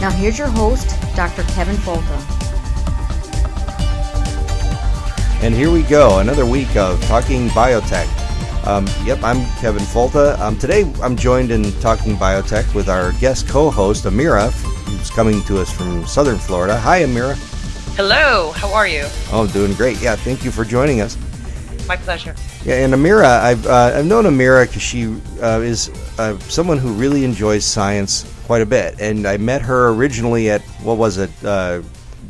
Now, here's your host, Dr. Kevin Folta. And here we go, another week of Talking Biotech. Um, yep, I'm Kevin Folta. Um, today I'm joined in Talking Biotech with our guest co host, Amira, who's coming to us from southern Florida. Hi, Amira. Hello, how are you? Oh, doing great. Yeah, thank you for joining us. My pleasure. Yeah, and Amira, I've, uh, I've known Amira because she uh, is uh, someone who really enjoys science quite a bit. And I met her originally at, what was it, uh,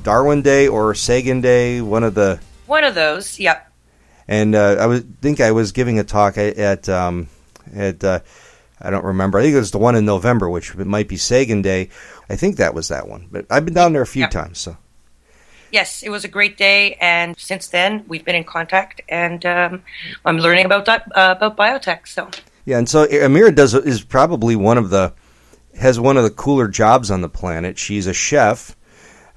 Darwin Day or Sagan Day, one of the. One of those, yep and uh, I was think I was giving a talk at um, at uh, I don't remember. I think it was the one in November, which might be Sagan Day. I think that was that one. But I've been down there a few times, so. Yes, it was a great day, and since then we've been in contact, and um, I'm learning about uh, about biotech. So yeah, and so Amira does is probably one of the has one of the cooler jobs on the planet. She's a chef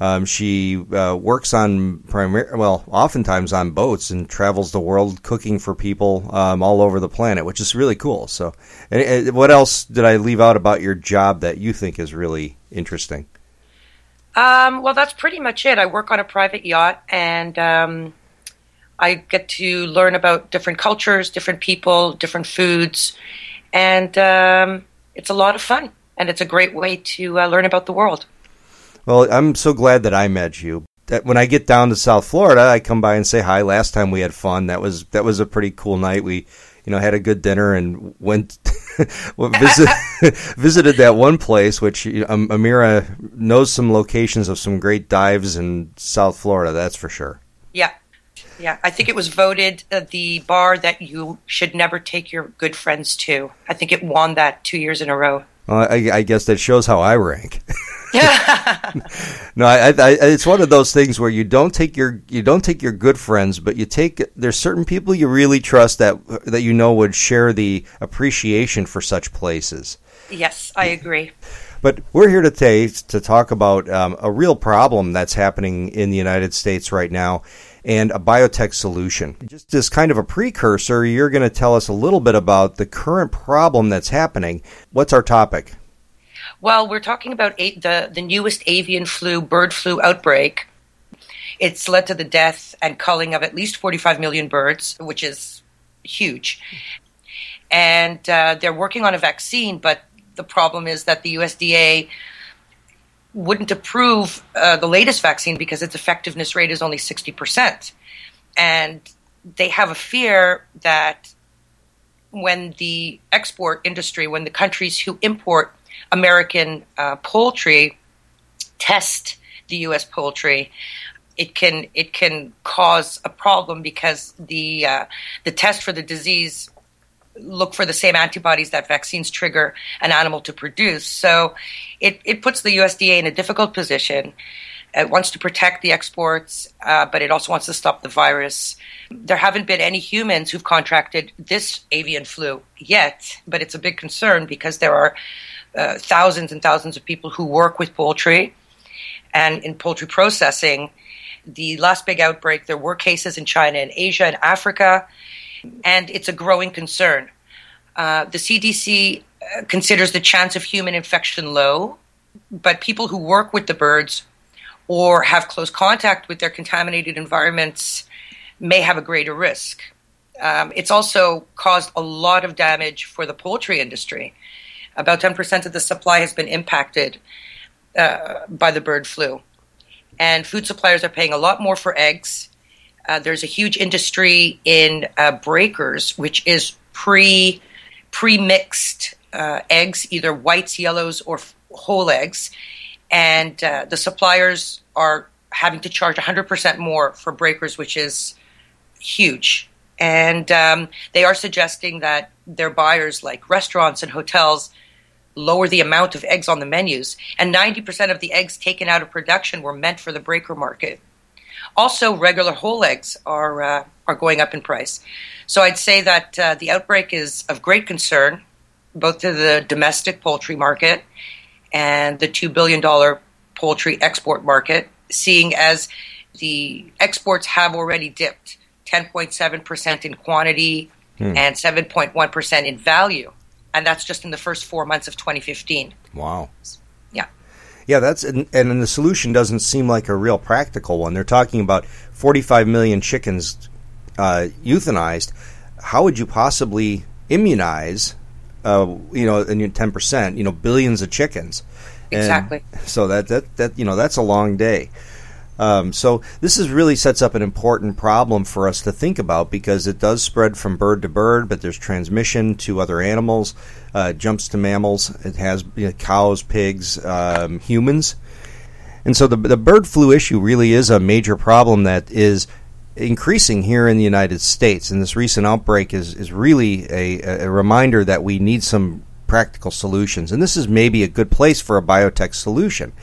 um, she uh, works on primary, well, oftentimes on boats and travels the world cooking for people um, all over the planet, which is really cool. So, and, and what else did I leave out about your job that you think is really interesting? Um, well, that's pretty much it. I work on a private yacht, and um, I get to learn about different cultures, different people, different foods, and um, it's a lot of fun. And it's a great way to uh, learn about the world. Well, I'm so glad that I met you. That when I get down to South Florida, I come by and say hi. Last time we had fun. That was that was a pretty cool night. We, you know, had a good dinner and went visit, visited that one place, which um, Amira knows some locations of some great dives in South Florida. That's for sure. Yeah, yeah. I think it was voted uh, the bar that you should never take your good friends to. I think it won that two years in a row. Well, I, I guess that shows how I rank. no, I, I, it's one of those things where you don't take your you don't take your good friends, but you take there's certain people you really trust that that you know would share the appreciation for such places. Yes, I agree. But we're here today to talk about um, a real problem that's happening in the United States right now and a biotech solution. Just as kind of a precursor, you're going to tell us a little bit about the current problem that's happening. What's our topic? Well, we're talking about a- the, the newest avian flu, bird flu outbreak. It's led to the death and culling of at least 45 million birds, which is huge. And uh, they're working on a vaccine, but the problem is that the USDA wouldn't approve uh, the latest vaccine because its effectiveness rate is only 60%. And they have a fear that when the export industry, when the countries who import American uh, poultry test the U.S. poultry, it can it can cause a problem because the uh, the test for the disease look for the same antibodies that vaccines trigger an animal to produce. So it, it puts the USDA in a difficult position. It wants to protect the exports, uh, but it also wants to stop the virus. There haven't been any humans who've contracted this avian flu yet, but it's a big concern because there are uh, thousands and thousands of people who work with poultry. And in poultry processing, the last big outbreak, there were cases in China and Asia and Africa, and it's a growing concern. Uh, the CDC uh, considers the chance of human infection low, but people who work with the birds or have close contact with their contaminated environments may have a greater risk. Um, it's also caused a lot of damage for the poultry industry. About 10% of the supply has been impacted uh, by the bird flu. And food suppliers are paying a lot more for eggs. Uh, there's a huge industry in uh, breakers, which is pre pre mixed uh, eggs, either whites, yellows, or f- whole eggs. And uh, the suppliers are having to charge 100% more for breakers, which is huge. And um, they are suggesting that their buyers, like restaurants and hotels, lower the amount of eggs on the menus. And 90% of the eggs taken out of production were meant for the breaker market. Also, regular whole eggs are uh, are going up in price. So I'd say that uh, the outbreak is of great concern, both to the domestic poultry market and the two billion dollar poultry export market, seeing as the exports have already dipped 10.7% in quantity hmm. and 7.1% in value. And that's just in the first four months of 2015. Wow. Yeah. That's and, and the solution doesn't seem like a real practical one. They're talking about 45 million chickens uh, euthanized. How would you possibly immunize, uh, you know, in 10 percent, you know, billions of chickens? Exactly. And so that that that you know that's a long day. Um, so this is really sets up an important problem for us to think about because it does spread from bird to bird, but there's transmission to other animals, uh, jumps to mammals. It has you know, cows, pigs, um, humans, and so the the bird flu issue really is a major problem that is increasing here in the United States. And this recent outbreak is is really a, a reminder that we need some practical solutions. And this is maybe a good place for a biotech solution.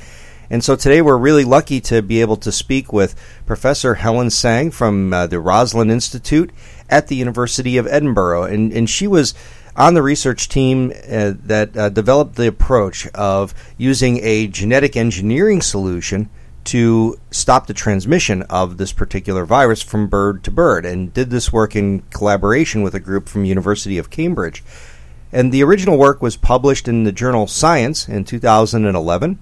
And so today we're really lucky to be able to speak with Professor Helen Sang from uh, the Roslin Institute at the University of Edinburgh. And, and she was on the research team uh, that uh, developed the approach of using a genetic engineering solution to stop the transmission of this particular virus from bird to bird and did this work in collaboration with a group from University of Cambridge. And the original work was published in the journal Science in 2011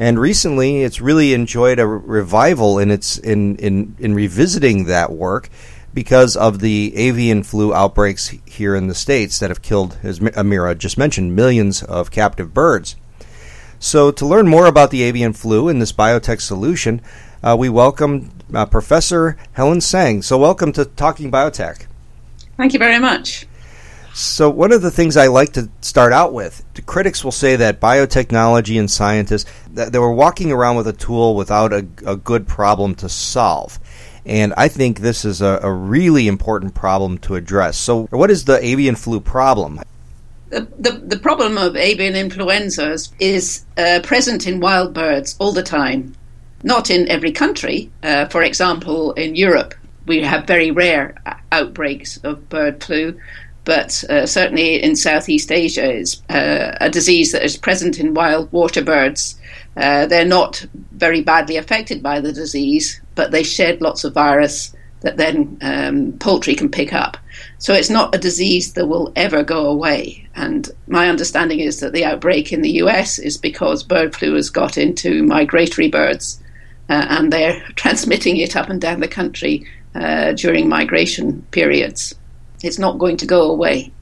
and recently it's really enjoyed a revival in its in in in revisiting that work because of the avian flu outbreaks here in the states that have killed, as Amira just mentioned, millions of captive birds. So, to learn more about the avian flu and this biotech solution, uh, we welcome uh, Professor Helen Tsang. So, welcome to Talking Biotech. Thank you very much. So, one of the things I like to start out with, critics will say that biotechnology and scientists that they were walking around with a tool without a, a good problem to solve. And I think this is a, a, really important problem to address. So, what is the avian flu problem? The, the, the problem of avian influenza is uh, present in wild birds all the time. Not in every country. Uh, for example, in Europe, we have very rare outbreaks of bird flu but uh, certainly in Southeast Asia, it's uh, a disease that is present in wild water birds. Uh, they're not very badly affected by the disease, but they shed lots of virus that then um, poultry can pick up. So it's not a disease that will ever go away. And my understanding is that the outbreak in the US is because bird flu has got into migratory birds uh, and they're transmitting it up and down the country uh, during migration periods. It's not going to go away.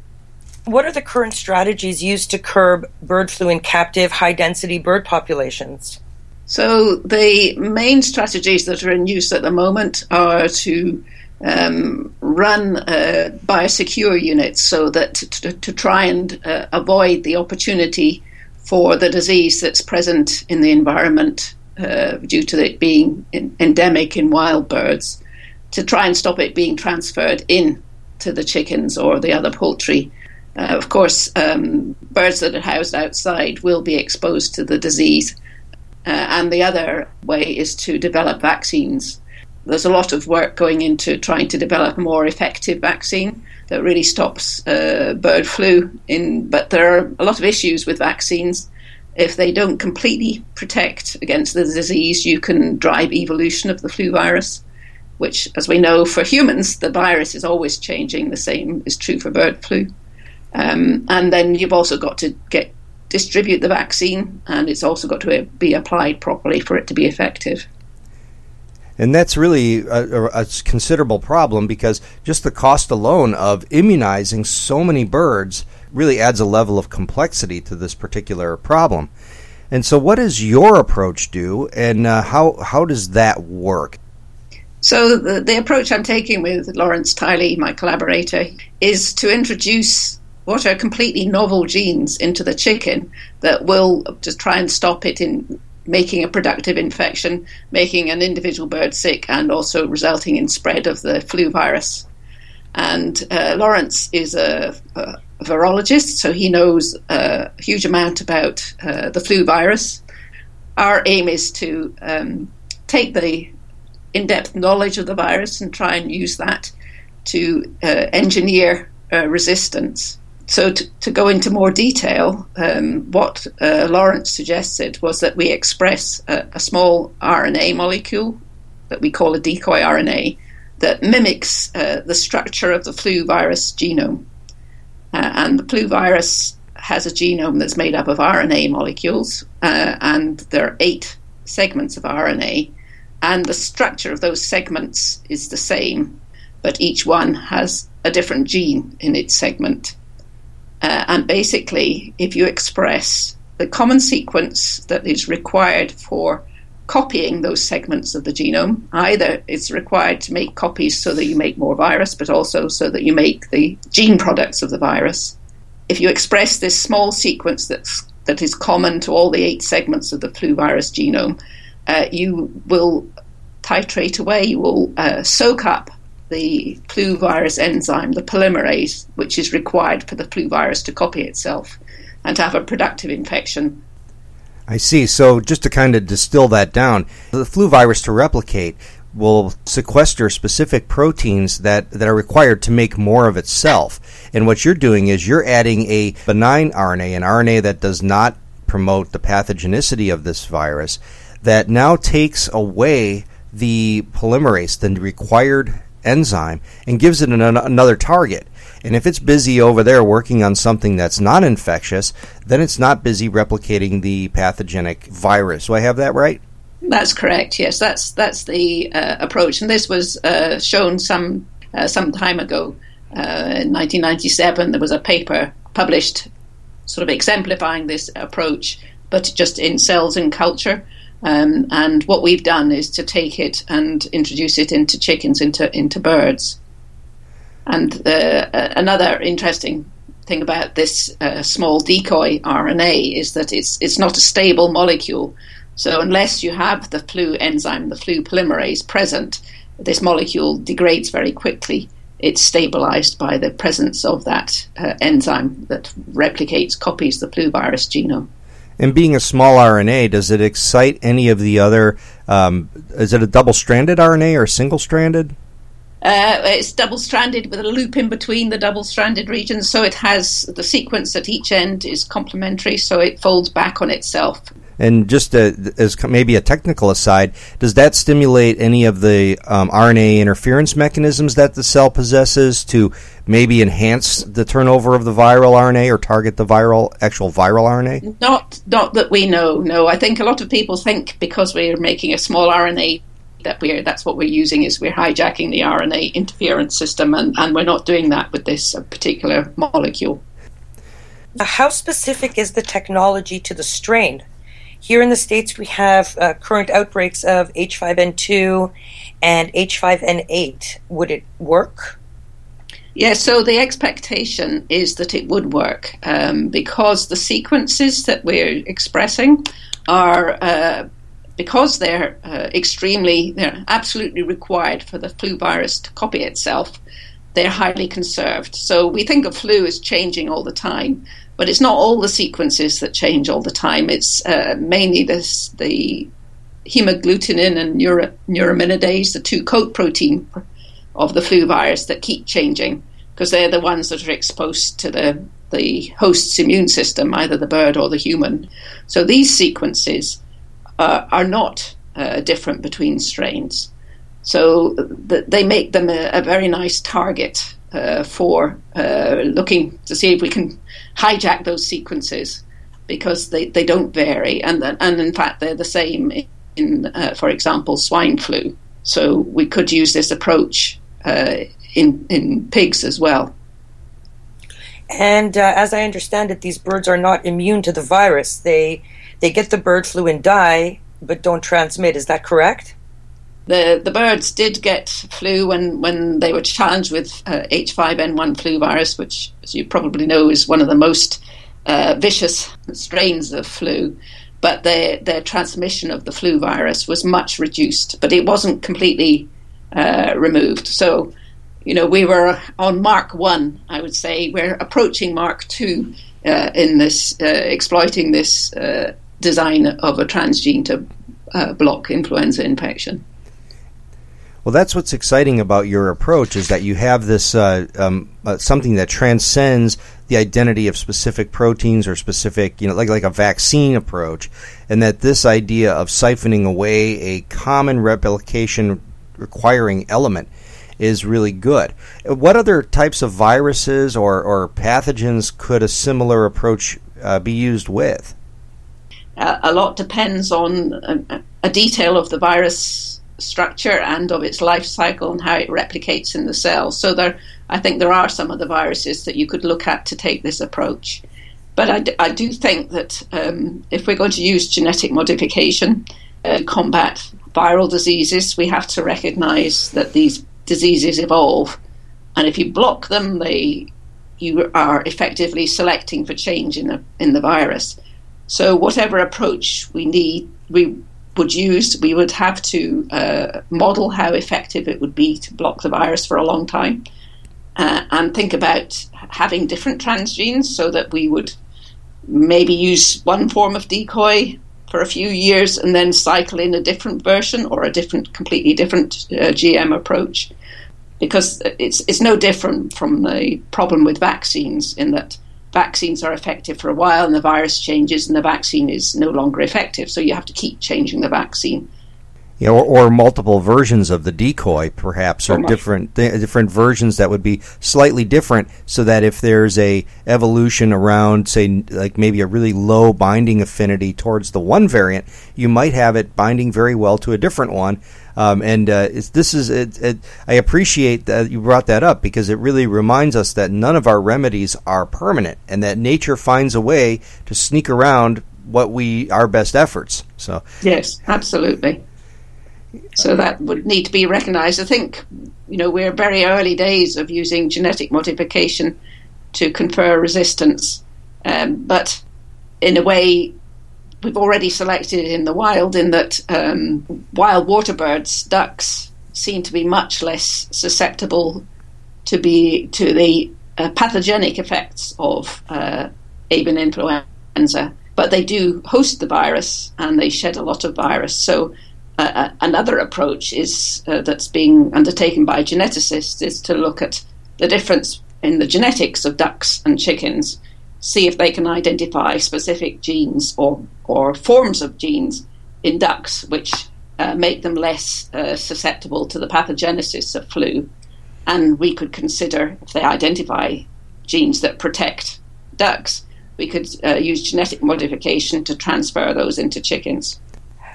What are the current strategies used to curb bird flu in captive, high density bird populations? So, the main strategies that are in use at the moment are to um, run uh, biosecure units so that to, to try and uh, avoid the opportunity for the disease that's present in the environment uh, due to it being in, endemic in wild birds, to try and stop it being transferred in to the chickens or the other poultry. Uh, of course, um, birds that are housed outside will be exposed to the disease. Uh, and the other way is to develop vaccines. There's a lot of work going into trying to develop a more effective vaccine that really stops uh, bird flu. In, but there are a lot of issues with vaccines. if they don't completely protect against the disease, you can drive evolution of the flu virus, which, as we know, for humans, the virus is always changing. The same is true for bird flu. Um, and then you've also got to get distribute the vaccine, and it's also got to be applied properly for it to be effective. And that's really a, a, considerable problem because just the cost alone of immunizing so many birds really adds a level of complexity to this particular problem. And so, what does your approach do, and uh, how how does that work? So, the, the approach I'm taking with Lawrence Tiley, my collaborator, is to introduce what are completely novel genes into the chicken that will just try and stop it in making a productive infection, making an individual bird sick, and also resulting in spread of the flu virus. And uh, Lawrence is a, a, virologist, so he knows a huge amount about uh, the flu virus. Our aim is to um, take the in depth knowledge of the virus and try and use that to uh, engineer uh, resistance so to, to, go into more detail, um, what uh, Lawrence suggested was that we express a, a, small RNA molecule that we call a decoy RNA that mimics uh, the structure of the flu virus genome. Uh, and the flu virus has a genome that's made up of RNA molecules, uh, and there are eight segments of RNA, and the structure of those segments is the same, but each one has a different gene in its segment. Uh, and basically, if you express the common sequence that is required for copying those segments of the genome, either it's required to make copies so that you make more virus, but also so that you make the gene products of the virus. If you express this small sequence that's, that is common to all the eight segments of the flu virus genome, uh, you will titrate away, you will uh, soak up the flu virus enzyme, the polymerase, which is required for the flu virus to copy itself and to have a productive infection. I see. So, just to kind of distill that down, the flu virus to replicate will sequester specific proteins that, that are required to make more of itself. And what you're doing is you're adding a benign RNA, an RNA that does not promote the pathogenicity of this virus, that now takes away the polymerase, the required enzyme and gives it an, another target. And if it's busy over there working on something that's not infectious, then it's not busy replicating the pathogenic virus. Do I have that right? That's correct. Yes, that's that's the uh, approach, and this was uh, shown some uh, some time ago. Uh, in 1997, there was a paper published, sort of exemplifying this approach, but just in Cells and Culture. Um, and what we've done is to take it and introduce it into chickens, into into birds. And uh, another interesting thing about this uh, small decoy RNA is that it's it's not a stable molecule. So unless you have the flu enzyme, the flu polymerase present, this molecule degrades very quickly. It's stabilized by the presence of that uh, enzyme that replicates, copies the flu virus genome. And being a small RNA, does it excite any of the other? Um, is it a double-stranded RNA or single-stranded? Uh, it's double-stranded with a loop in between the double-stranded regions, so it has the sequence at each end is complementary, so it folds back on itself. And just a, as maybe a technical aside, does that stimulate any of the um, RNA interference mechanisms that the cell possesses to maybe enhance the turnover of the viral RNA or target the viral actual viral RNA? Not, not that we know. No, I think a lot of people think because we're making a small RNA that we're that's what we're using is we're hijacking the RNA interference system, and, and we're not doing that with this particular molecule. How specific is the technology to the strain? Here in the States, we have uh, current outbreaks of H5N2 and H5N8. Would it work? Yeah, so the expectation is that it would work um, because the sequences that we're expressing are, uh, because they're uh, extremely, they're absolutely required for the flu virus to copy itself, they're highly conserved. So we think of flu as changing all the time. But it's not all the sequences that change all the time. It's uh, mainly this, the hemagglutinin and neuro, neuraminidase, the two coat protein of the flu virus that keep changing because they're the ones that are exposed to the the host's immune system, either the bird or the human. So these sequences uh, are not uh, different between strains. So th- they make them a, a very nice target uh, for uh, looking to see if we can hijack those sequences because they, they don't vary. And, and in fact, they're the same in, uh, for example, swine flu. So we could use this approach uh, in, in pigs as well. And uh, as I understand it, these birds are not immune to the virus. They they get the bird flu and die, but don't transmit. Is that correct? The the birds did get flu when, when they were challenged with uh, H5N1 flu virus, which, as you probably know, is one of the most uh, vicious strains of flu. But their their transmission of the flu virus was much reduced, but it wasn't completely uh, removed. So you know, we were on Mark One, I would say. We're approaching Mark Two uh, in this, uh, exploiting this uh, design of a transgene to uh, block influenza infection. Well, that's what's exciting about your approach is that you have this uh, um, uh, something that transcends the identity of specific proteins or specific, you know, like like a vaccine approach, and that this idea of siphoning away a common replication requiring element is really good. What other types of viruses or, or pathogens could a similar approach uh, be used with? Uh, a lot depends on a, a, detail of the virus structure and of its life cycle and how it replicates in the cells. So there, I think there are some of the viruses that you could look at to take this approach. But I, d- I do think that um, if we're going to use genetic modification uh, to combat viral diseases, we have to recognize that these diseases evolve, and if you block them, they you are effectively selecting for change in the in the virus. So whatever approach we need, we would use, we would have to uh, model how effective it would be to block the virus for a long time, uh, and think about having different transgenes so that we would maybe use one form of decoy for a few years and then cycle in a different version or a different, completely different uh, GM approach. Because it's it's no different from the problem with vaccines in that vaccines are effective for a while and the virus changes and the vaccine is no longer effective so you have to keep changing the vaccine you know, or, or, multiple versions of the decoy, perhaps, or different th- different versions that would be slightly different, so that if there's a evolution around, say, like maybe a really low binding affinity towards the one variant, you might have it binding very well to a different one. Um, and uh, this is it, it, I appreciate that you brought that up because it really reminds us that none of our remedies are permanent, and that nature finds a way to sneak around what we our best efforts. So yes, absolutely. So that would need to be recognised. I think, you know, we're very early days of using genetic modification to confer resistance, um, but in a way, we've already selected in the wild in that um, wild water birds, ducks, seem to be much less susceptible to be to the uh, pathogenic effects of uh, avian influenza, but they do host the virus and they shed a lot of virus. So uh, another approach is uh, that's being undertaken by geneticists is to look at the difference in the genetics of ducks and chickens, see if they can identify specific genes or or forms of genes in ducks which uh, make them less uh, susceptible to the pathogenesis of flu, and we could consider if they identify genes that protect ducks, we could uh, use genetic modification to transfer those into chickens.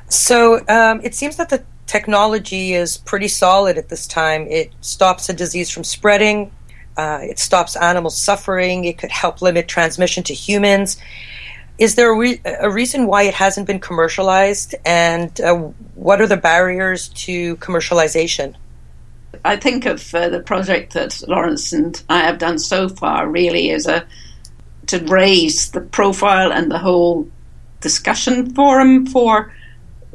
So um, it seems that the technology is pretty solid at this time. It stops a disease from spreading. Uh, it stops animals suffering. It could help limit transmission to humans. Is there a, re- a reason why it hasn't been commercialized, and uh, what are the barriers to commercialization? I think of uh, the project that Lawrence and I have done so far really is a to raise the profile and the whole discussion forum for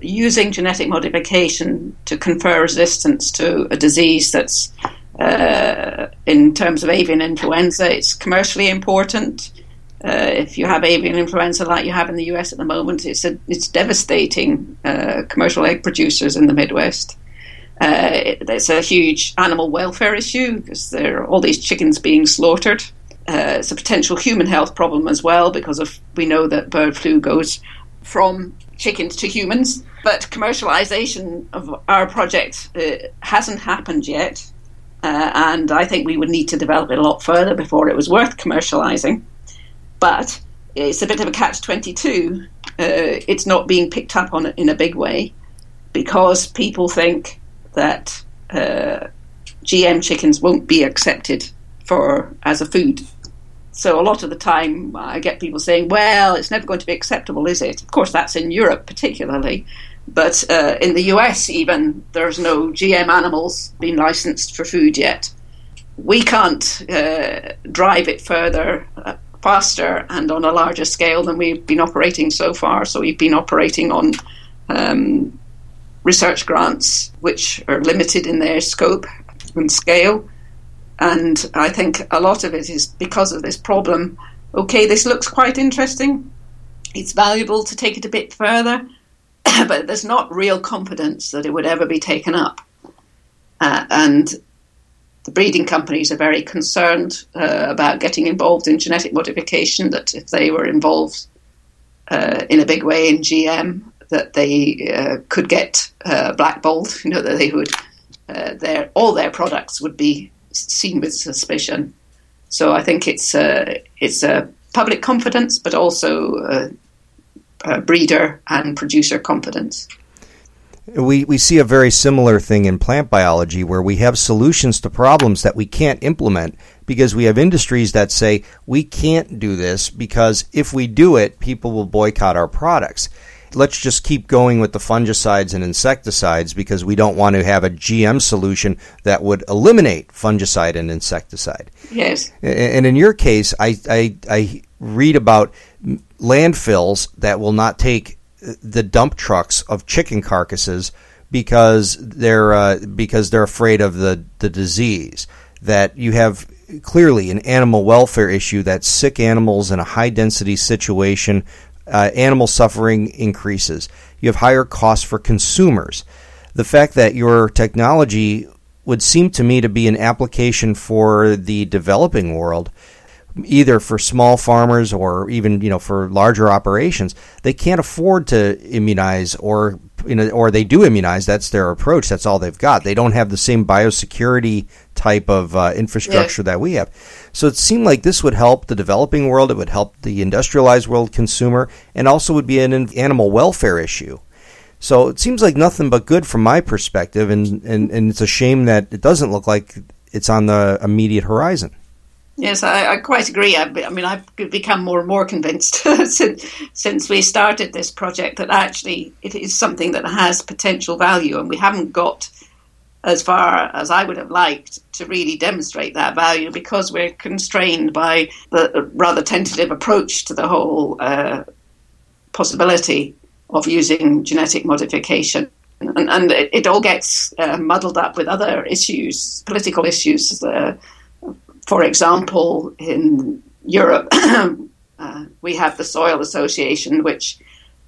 using genetic modification to confer resistance to a disease that's, uh, in terms of avian influenza, it's commercially important. Uh, if you have avian influenza like you have in the US at the moment, it's a, it's devastating uh, commercial egg producers in the Midwest. Uh, it, it's a huge animal welfare issue because there are all these chickens being slaughtered. uh, it's a potential human health problem as well because of we know that bird flu goes from chickens to humans. But commercialization of our project uh, hasn't happened yet, uh, and I think we would need to develop it a lot further before it was worth commercializing. But it's a bit of a catch twenty two. Uh, it's not being picked up on in a big way because people think that uh, GM chickens won't be accepted for as a food. So a lot of the time, I get people saying, "Well, it's never going to be acceptable, is it?" Of course, that's in Europe particularly, but uh, in the US, even there's no GM animals being licensed for food yet. We can't uh, drive it further, uh, faster, and on a larger scale than we've been operating so far. So we've been operating on um, research grants, which are limited in their scope and scale. And I think a lot of it is because of this problem. Okay, this looks quite interesting. It's valuable to take it a bit further, but there's not real confidence that it would ever be taken up. Uh, and the breeding companies are very concerned uh, about getting involved in genetic modification, that if they were involved uh, in a big way in GM, that they uh, could get uh, blackballed, you know, that they would, uh, their, all their products would be seen with suspicion. So I think it's a, it's a public confidence, but also a breeder and producer confidence. We, we see a very similar thing in plant biology where we have solutions to problems that we can't implement because we have industries that say we can't do this because if we do it, people will boycott our products let's just keep going with the fungicides and insecticides because we don't want to have a GM solution that would eliminate fungicide and insecticide. Yes. And in your case, I, I, I read about landfills that will not take the dump trucks of chicken carcasses because they're uh, because they're afraid of the, the disease. That you have clearly an animal welfare issue that sick animals in a high density situation uh, animal suffering increases. You have higher costs for consumers. The fact that your technology would seem to me to be an application for the developing world either for small farmers or even you know for larger operations they can't afford to immunize or you know or they do immunize. That's their approach. That's all they've got. They don't have the same biosecurity type of uh, infrastructure yeah. that we have. So it seemed like this would help the developing world. It would help the industrialized world consumer and also would be an animal welfare issue. So it seems like nothing but good from my perspective and, and, and it's a shame that it doesn't look like it's on the immediate horizon Yes, I, I, quite agree. I, I, mean, I've become more and more convinced since, since we started this project that actually it is something that has potential value, and we haven't got as far as I would have liked to really demonstrate that value because we're constrained by the rather tentative approach to the whole uh, possibility of using genetic modification. And, and it, it, all gets uh, muddled up with other issues, political issues. Uh, for example, in Europe, uh, we have the Soil Association, which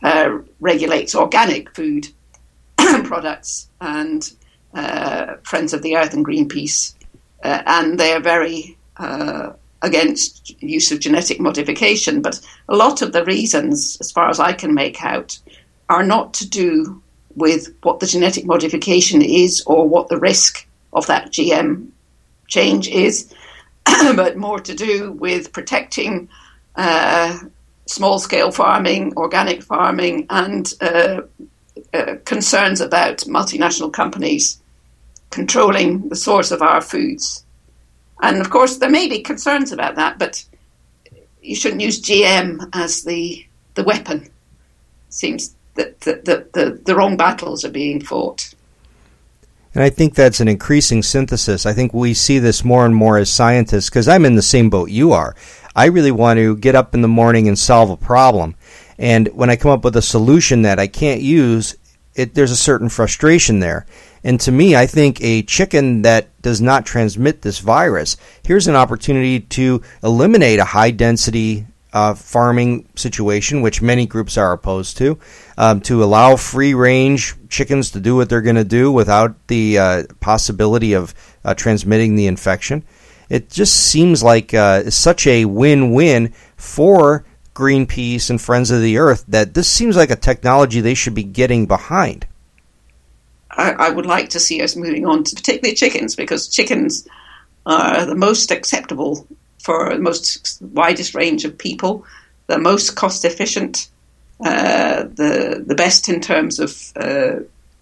uh, regulates organic food products, and uh, Friends of the Earth and Greenpeace, uh, and they are very uh, against use of genetic modification. But a lot of the reasons, as far as I can make out, are not to do with what the genetic modification is or what the risk of that GM change is but more to do with protecting uh, small scale farming, organic farming, and uh, uh, concerns about multinational companies controlling the source of our foods. And of course, there may be concerns about that, but you shouldn't use GM as the, the weapon. Seems that the, the, the, the wrong battles are being fought. And I think that's an increasing synthesis. I think we see this more and more as scientists because I'm in the same boat you are. I really want to get up in the morning and solve a problem. And when I come up with a solution that I can't use, it, there's a certain frustration there. And to me, I think a chicken that does not transmit this virus, here's an opportunity to eliminate a high density uh, farming situation, which many groups are opposed to, um, to allow free range chickens to do what they're going to do without the uh, possibility of uh, transmitting the infection. it just seems like uh, such a win-win for Greenpeace and Friends of the Earth that this seems like a technology they should be getting behind. I, I would like to see us moving on to particularly chickens because chickens are the most acceptable for the most widest range of people, the most cost efficient, uh, the the best in terms of uh,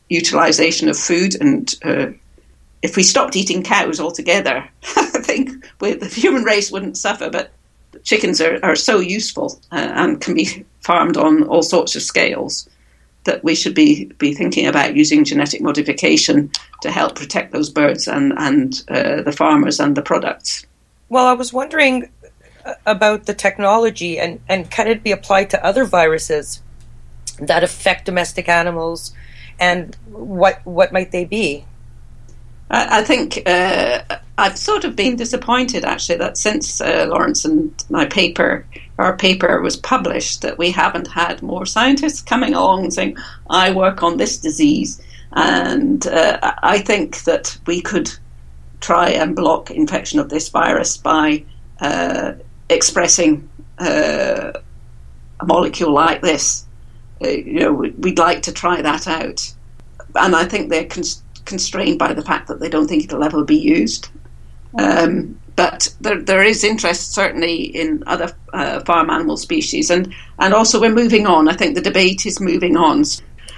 utilization of food. And uh, if we stopped eating cows altogether, I think the human race wouldn't suffer. But chickens are, are so useful uh, and can be farmed on all sorts of scales that we should be, be thinking about using genetic modification to help protect those birds and, and uh, the farmers and the products. Well, I was wondering about the technology and, and can it be applied to other viruses that affect domestic animals and what what might they be? I, think uh, I've sort of been disappointed actually that since uh, Lawrence and my paper, our paper was published, that we haven't had more scientists coming along saying, "I work on this disease," and uh, I think that we could try and block infection of this virus by uh, expressing uh, a molecule like this. Uh, you know, we'd like to try that out, and I think they're constrained by the fact that they don't think it'll ever be used. Um, but there, there is interest certainly in other uh, farm animal species, and, and also we're moving on. I think the debate is moving on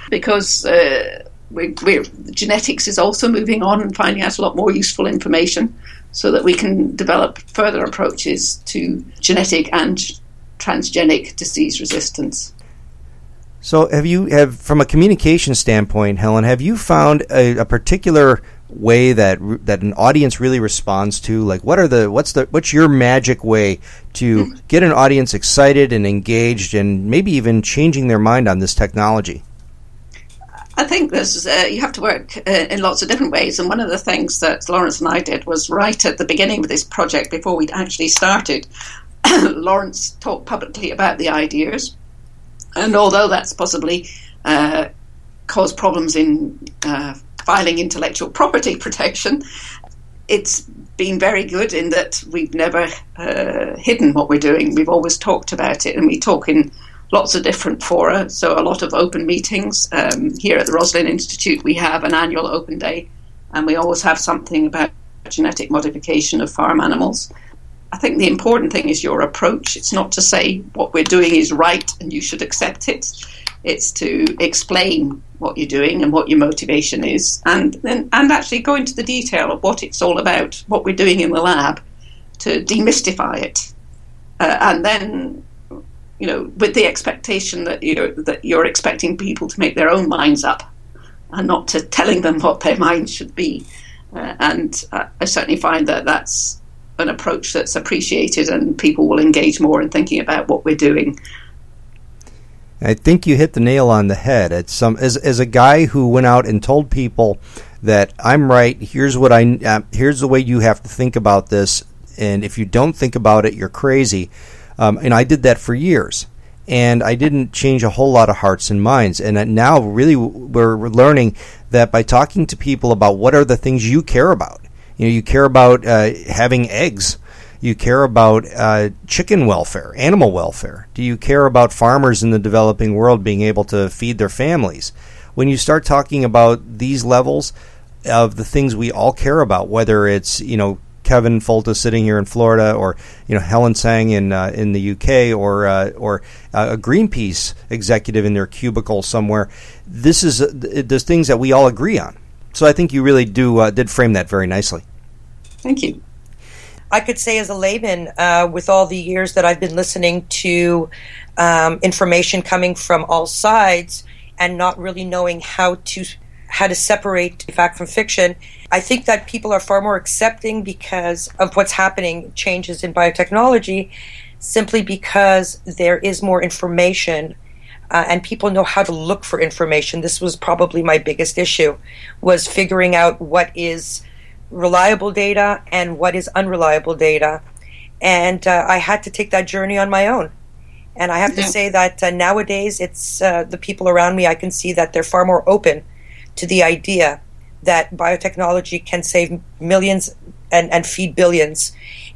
because uh, we, we're, genetics is also moving on and finding out a lot more useful information so that we can develop further approaches to genetic and transgenic disease resistance. So, have you have from a communication standpoint, Helen? Have you found a, a particular way that that an audience really responds to? Like, what are the what's the what's your magic way to mm-hmm. get an audience excited and engaged, and maybe even changing their mind on this technology? I think there's uh, you have to work uh, in lots of different ways, and one of the things that Lawrence and I did was right at the beginning of this project, before we'd actually started. Lawrence talked publicly about the ideas, and although that's possibly uh, caused problems in uh, filing intellectual property protection, it's been very good in that we've never uh, hidden what we're doing. We've always talked about it, and we talk in lots of different fora. So a lot of open meetings um, here at the Roslin Institute. We have an annual open day, and we always have something about genetic modification of farm animals. I think the important thing is your approach. It's not to say what we're doing is right and you should accept it. It's to explain what you're doing and what your motivation is, and and, and actually go into the detail of what it's all about, what we're doing in the lab, to demystify it, uh, and then you know with the expectation that you know that you're expecting people to make their own minds up, and not to telling them what their minds should be. Uh, and uh, I certainly find that that's an approach that's appreciated and people will engage more in thinking about what we're doing. I think you hit the nail on the head. It's some as as a guy who went out and told people that I'm right. Here's what I uh, here's the way you have to think about this, and if you don't think about it, you're crazy. Um, and I did that for years, and I didn't change a whole lot of hearts and minds. And now, really, we're learning that by talking to people about what are the things you care about, you know, you care about uh, having eggs. You care about uh, chicken welfare, animal welfare. Do you care about farmers in the developing world being able to feed their families? When you start talking about these levels of the things we all care about, whether it's you know Kevin Folta sitting here in Florida, or you know Helen Tsang in uh, in the UK, or uh, or uh, a Greenpeace executive in their cubicle somewhere. This is uh, there's things that we all agree on. So I think you really do uh, did frame that very nicely. Thank you. I could say, as a layman, uh, with all the years that I've been listening to um, information coming from all sides and not really knowing how to how to separate fact from fiction, I think that people are far more accepting because of what's happening, changes in biotechnology, simply because there is more information. Uh, and people know how to look for information. This was probably my biggest issue, was figuring out what is reliable data and what is unreliable data. And uh, I had to take that journey on my own. And I have yeah. to say that uh, nowadays, it's uh, the people around me, I can see that they're far more open to the idea that biotechnology can save millions and, and feed billions.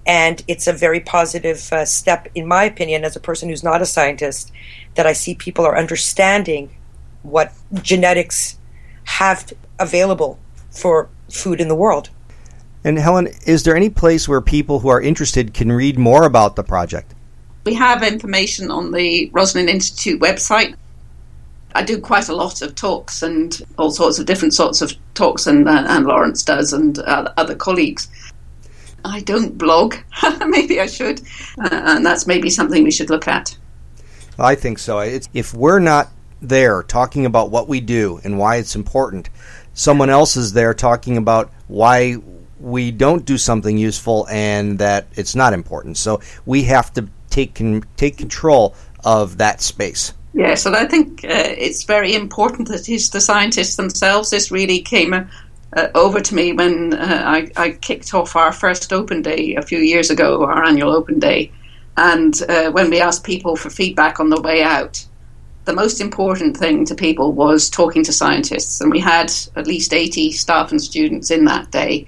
And it's a very positive uh, step, in my opinion, as a person who's not a scientist, that I see people are understanding what genetics have available for food in the world. And Helen, is there any place where people who are interested can read more about the project? We have information on the Roslin Institute website. I do quite a lot of talks and all sorts of different sorts of talks, and, uh, Lawrence does, and uh, other colleagues. I don't blog. maybe I should, uh, and that's maybe something we should look at. I think so. It's, if we're not there talking about what we do and why it's important, someone else is there talking about why we don't do something useful and that it's not important. So we have to take take control of that space. Yes, and I think uh, it's very important that the scientists themselves. This really came uh, over to me when uh, I, I, kicked off our first open day a few years ago, our annual open day, and uh, when we asked people for feedback on the way out. The most important thing to people was talking to scientists, and we had at least 80 staff and students in that day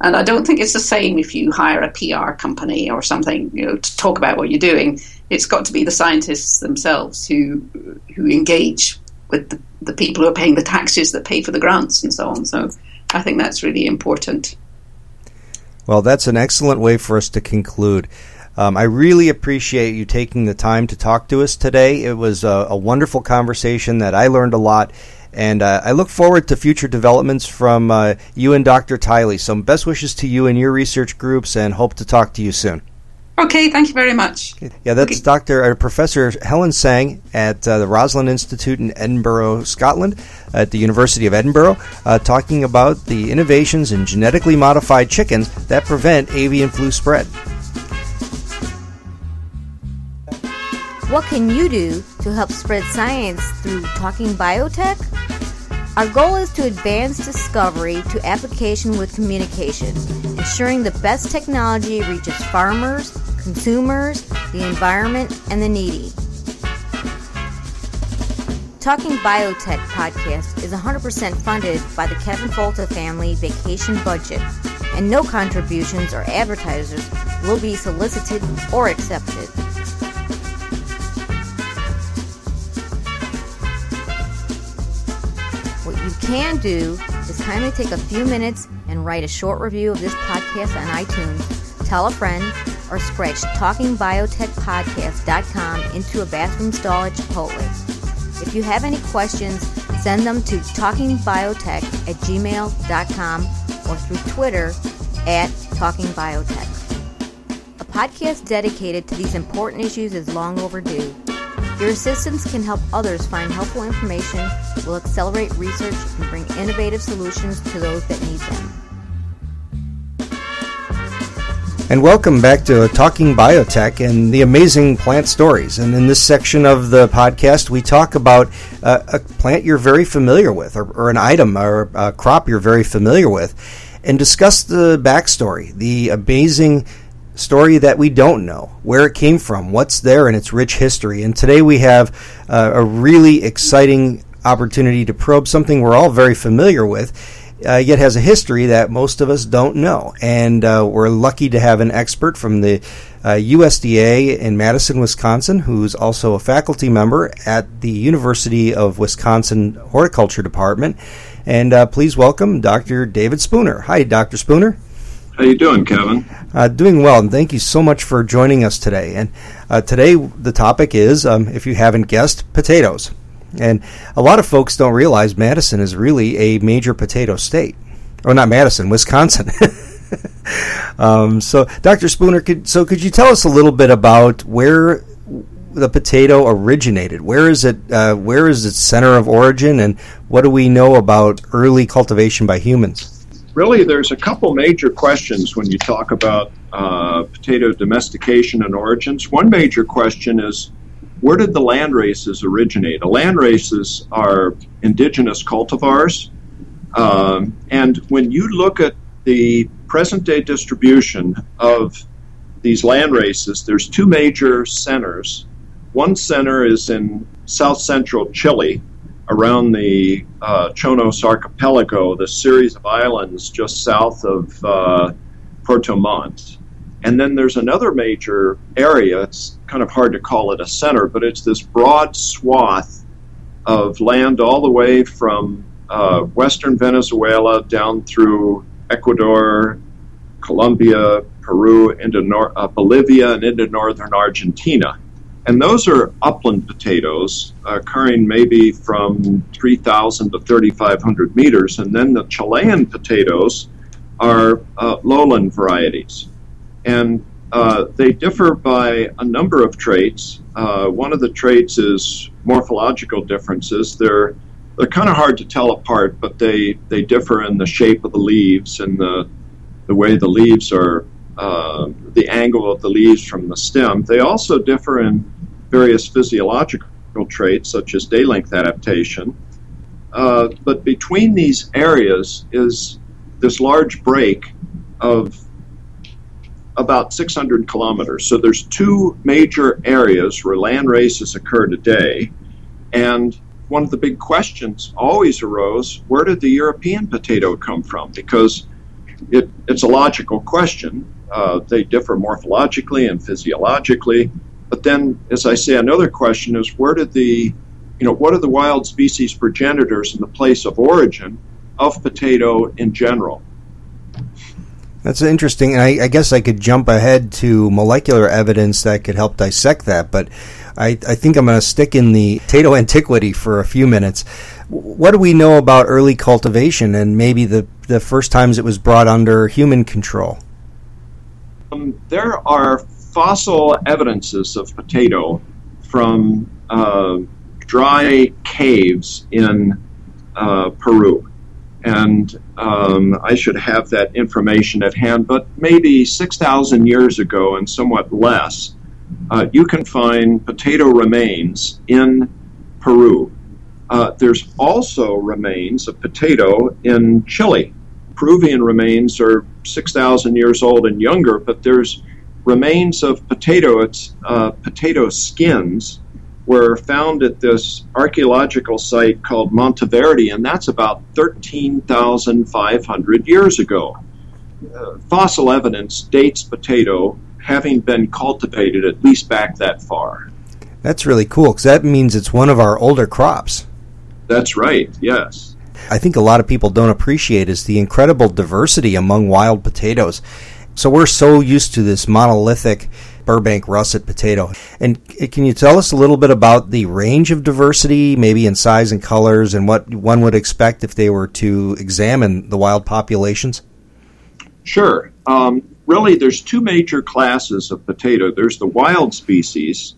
and I don't think it's the same if you hire a PR company or something, you know, to talk about what you're doing. It's got to be the scientists themselves who who engage with the, the people who are paying the taxes that pay for the grants and so on. So I think that's really important. Well, that's an excellent way for us to conclude. Um, I really appreciate you taking the time to talk to us today. It was a, a wonderful conversation that I learned a lot and uh, I look forward to future developments from uh, you and Dr. Tiley. So, best wishes to you and your research groups, and hope to talk to you soon. Okay, thank you very much. Yeah, that's okay. Dr. Uh, Professor Helen Sang at uh, the Roslin Institute in Edinburgh, Scotland, at the University of Edinburgh, uh, talking about the innovations in genetically modified chickens that prevent avian flu spread. What can you do to help spread science through talking biotech? Our goal is to advance discovery to application with communication, ensuring the best technology reaches farmers, consumers, the environment, and the needy. Talking Biotech podcast is 100% funded by the Kevin Folta family vacation budget, and no contributions or advertisers will be solicited or accepted. Can do is kindly take a few minutes and write a short review of this podcast on iTunes, tell a friend, or scratch talkingbiotechpodcast.com into a bathroom stall at Chipotle. If you have any questions, send them to talkingbiotech at gmail.com or through Twitter at talkingbiotech. Podcast dedicated to these important issues is long overdue. Your assistance can help others find helpful information, will accelerate research, and bring innovative solutions to those that need them. And welcome back to Talking Biotech and the amazing plant stories. And in this section of the podcast, we talk about uh, a plant you're very familiar with, or, or, an item or a crop you're very familiar with, and discuss the backstory, the amazing story that we don't know, where it came from, what's there in its rich history. And today we have uh, a really exciting opportunity to probe something we're all very familiar with. Uh, yet has a history that most of us don't know. And uh, we're lucky to have an expert from the USDA uh, in Madison, Wisconsin, who's also a faculty member at the University of Wisconsin Horticulture Department. And uh, please welcome Dr. David Spooner. Hi, Dr. Spooner. How you doing, Kevin? Uh, doing well, and thank you so much for joining us today. And uh, today the topic is, um, if you haven't guessed, potatoes. And a lot of folks don't realize Madison is really a major potato state. Or not Madison, Wisconsin. um, so, Dr. Spooner, could, so could you tell us a little bit about where the potato originated? Where is it? Uh, where is its center of origin, and what do we know about early cultivation by humans? Really, there's a couple major questions when you talk about uh, potato domestication and origins. One major question is where did the land races originate? The land races are indigenous cultivars. Um, and when you look at the present day distribution of these land races, there's two major centers. One center is in south central Chile, around the uh, Chonos Archipelago, the series of islands just south of uh, Puerto Montt. And then there's another major area, it's kind of hard to call it a center, but it's this broad swath of land all the way from uh, western Venezuela down through Ecuador, Colombia, Peru, into nor- uh, Bolivia, and into northern Argentina. And those are upland potatoes, occurring maybe from 3,000 to 3,500 meters. And then the Chilean potatoes are uh, lowland varieties. And uh, they differ by a number of traits. Uh, one of the traits is morphological differences. They're they're kind of hard to tell apart, but they, they differ in the shape of the leaves and the the way the leaves are, uh, the angle of the leaves from the stem. They also differ in various physiological traits, such as day length adaptation. Uh, but between these areas is this large break of about 600 kilometers. So there's two major areas where land races occur today. And one of the big questions always arose where did the European potato come from? Because it, it's a logical question. Uh, they differ morphologically and physiologically. But then, as I say, another question is where did the, you know, what are the wild species progenitors in the place of origin of potato in general? That's interesting. And I, I, guess I could jump ahead to molecular evidence that could help dissect that, but I, I think I'm going to stick in the potato antiquity for a few minutes. What do we know about early cultivation and maybe the, the first times it was brought under human control? Um, there are fossil evidences of potato from uh, dry caves in uh, Peru and um, I should have that information at hand, but maybe 6,000 years ago and somewhat less, uh, you can find potato remains in Peru. Uh, there's also remains of potato in Chile. Peruvian remains are 6,000 years old and younger, but there's remains of potato, it's uh, potato skins were found at this archaeological site called Monteverde, and that's about 13,500 years ago. Uh, fossil evidence dates potato having been cultivated at least back that far. That's really cool because that means it's one of our older crops. That's right, yes. I think a lot of people don't appreciate is the incredible diversity among wild potatoes. So we're so used to this monolithic Burbank russet potato. And can you tell us a little bit about the range of diversity, maybe in size and colors, and what one would expect if they were to examine the wild populations? Sure. Um, really, there's two major classes of potato. There's the wild species,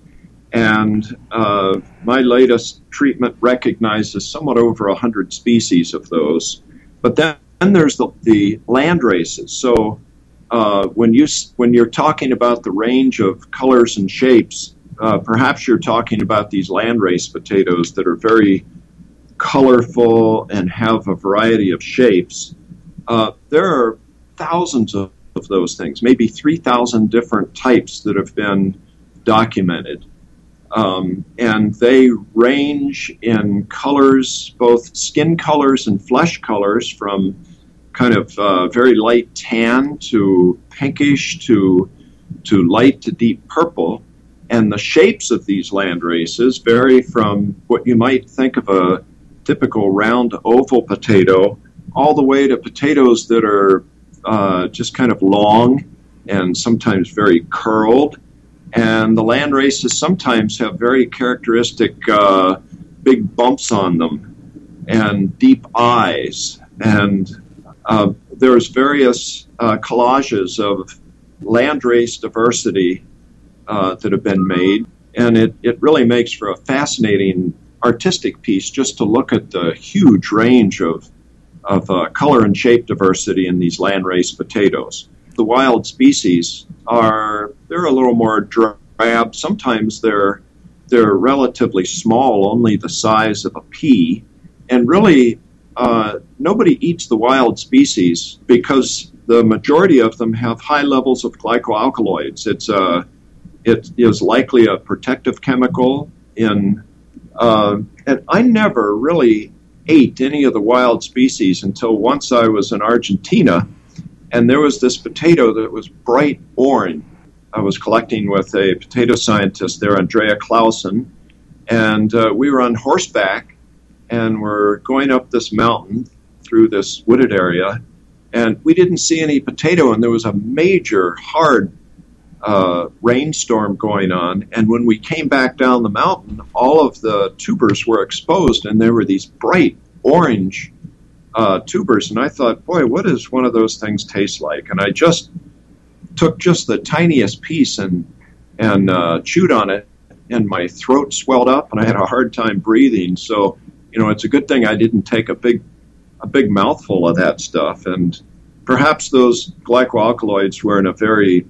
and uh, my latest treatment recognizes somewhat over 100 species of those. But then, then there's the, the land races. So uh, when you when you're talking about the range of colors and shapes, uh, perhaps you're talking about these landrace potatoes that are very colorful and have a variety of shapes. Uh, there are thousands of, of those things, maybe 3,000 different types that have been documented. Um, and they range in colors, both skin colors and flesh colors, from kind of uh, very light tan to pinkish to to light to deep purple. And the shapes of these land races vary from what you might think of a typical round oval potato all the way to potatoes that are uh, just kind of long and sometimes very curled. And the land races sometimes have very characteristic uh, big bumps on them and deep eyes and uh, there's various uh, collages of landrace diversity uh, that have been made, and it, it really makes for a fascinating artistic piece just to look at the huge range of, of uh, color and shape diversity in these landrace potatoes. The wild species are they're a little more drab. Sometimes they're they're relatively small, only the size of a pea, and really uh, nobody eats the wild species because the majority of them have high levels of glycoalkaloids. It's a, uh, it is likely a protective chemical in, uh, and I never really ate any of the wild species until once I was in Argentina, and there was this potato that was bright orange. I was collecting with a potato scientist there, Andrea Clausen, and uh, we were on horseback and we're going up this mountain through this wooded area, and we didn't see any potato, and there was a major, hard uh, rainstorm going on. And when we came back down the mountain, all of the tubers were exposed, and there were these bright orange uh, tubers. And I thought, boy, what does one of those things taste like? And I just took just the tiniest piece and and uh, chewed on it, and my throat swelled up, and I had a hard time breathing. So, you know, it's a good thing I didn't take a big a big mouthful of that stuff. And perhaps those glycoalkaloids were in a very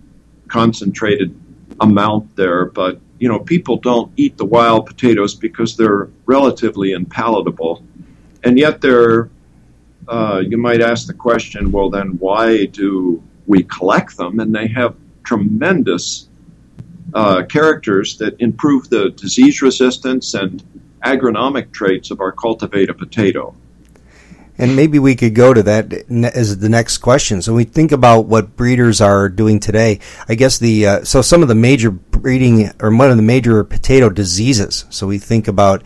concentrated amount there, but you know, people don't eat the wild potatoes because they're relatively unpalatable, and yet they're. Uh, you might ask the question, well, then why do we collect them? And they have tremendous uh, characters that improve the disease resistance and agronomic traits of our cultivated potato. And maybe we could go to that as the next question. So we think about what breeders are doing today. I guess the uh, so some of the major breeding or one of the major potato diseases. So we think about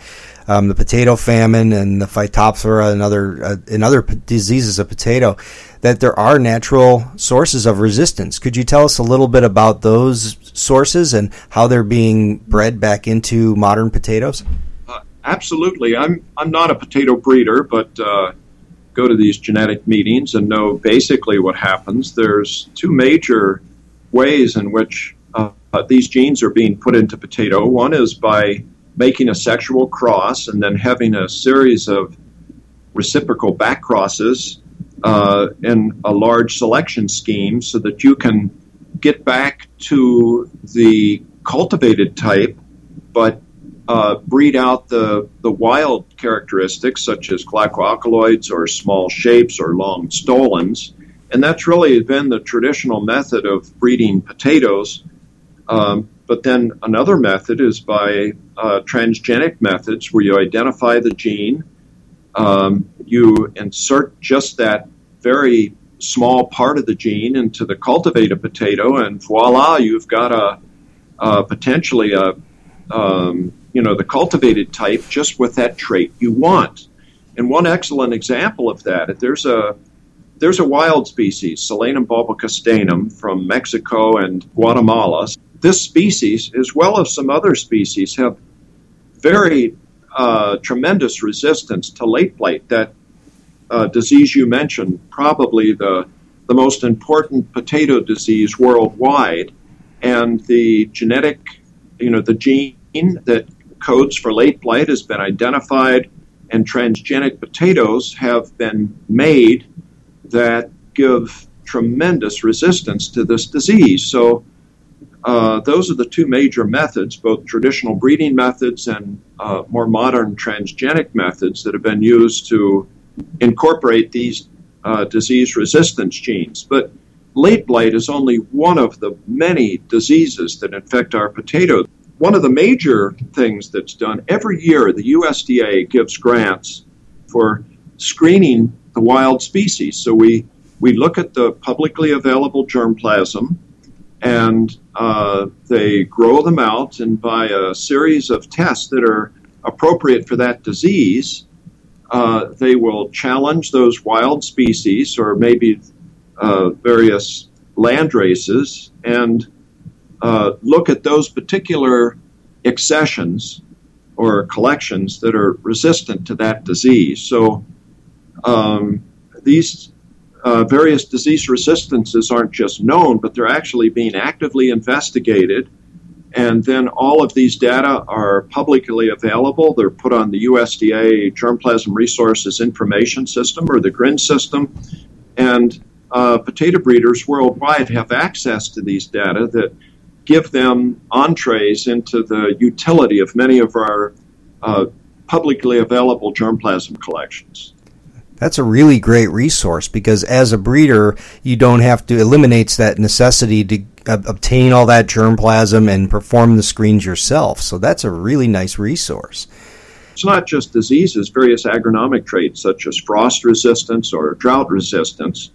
um, the potato famine and the phytophthora and other uh, and other p- diseases of potato. That there are natural sources of resistance. Could you tell us a little bit about those sources and how they're being bred back into modern potatoes? Uh, absolutely. I'm I'm not a potato breeder, but uh, go to these genetic meetings and know basically what happens. There's two major ways in which uh, these genes are being put into potato. One is by making a sexual cross and then having a series of reciprocal back crosses uh, in a large selection scheme so that you can get back to the cultivated type, but uh, breed out the, the wild characteristics such as glycoalkaloids or small shapes or long stolons. And that's really been the traditional method of breeding potatoes. Um, but then another method is by uh, transgenic methods where you identify the gene, um, you insert just that very small part of the gene into the cultivated potato, and voila, you've got a, a potentially a um, you know, the cultivated type just with that trait you want. And one excellent example of that, there's a there's a wild species, Solanum bulbocastanum from Mexico and Guatemala. This species, as well as some other species, have very uh, tremendous resistance to late blight. That uh, disease you mentioned, probably the the most important potato disease worldwide, and the genetic, you know, the gene that codes for late blight has been identified, and transgenic potatoes have been made that give tremendous resistance to this disease. So, uh, those are the two major methods, both traditional breeding methods and uh, more modern transgenic methods that have been used to incorporate these uh, disease resistance genes. But late blight is only one of the many diseases that infect our potatoes one of the major things that's done every year, the USDA gives grants for screening the wild species. So we we look at the publicly available germplasm, and uh, they grow them out, and by a series of tests that are appropriate for that disease, uh, they will challenge those wild species or maybe uh, various land races and uh, look at those particular accessions or collections that are resistant to that disease. So um, these uh, various disease resistances aren't just known, but they're actually being actively investigated. And then all of these data are publicly available. They're put on the USDA Germplasm Resources Information System or the GRIN system. And uh, potato breeders worldwide have access to these data that give them entrees into the utility of many of our uh, publicly available germplasm collections. That's a really great resource because as a breeder, you don't have to eliminates that necessity to obtain all that germplasm and perform the screens yourself. So that's a really nice resource. It's not just diseases, various agronomic traits such as frost resistance or drought resistance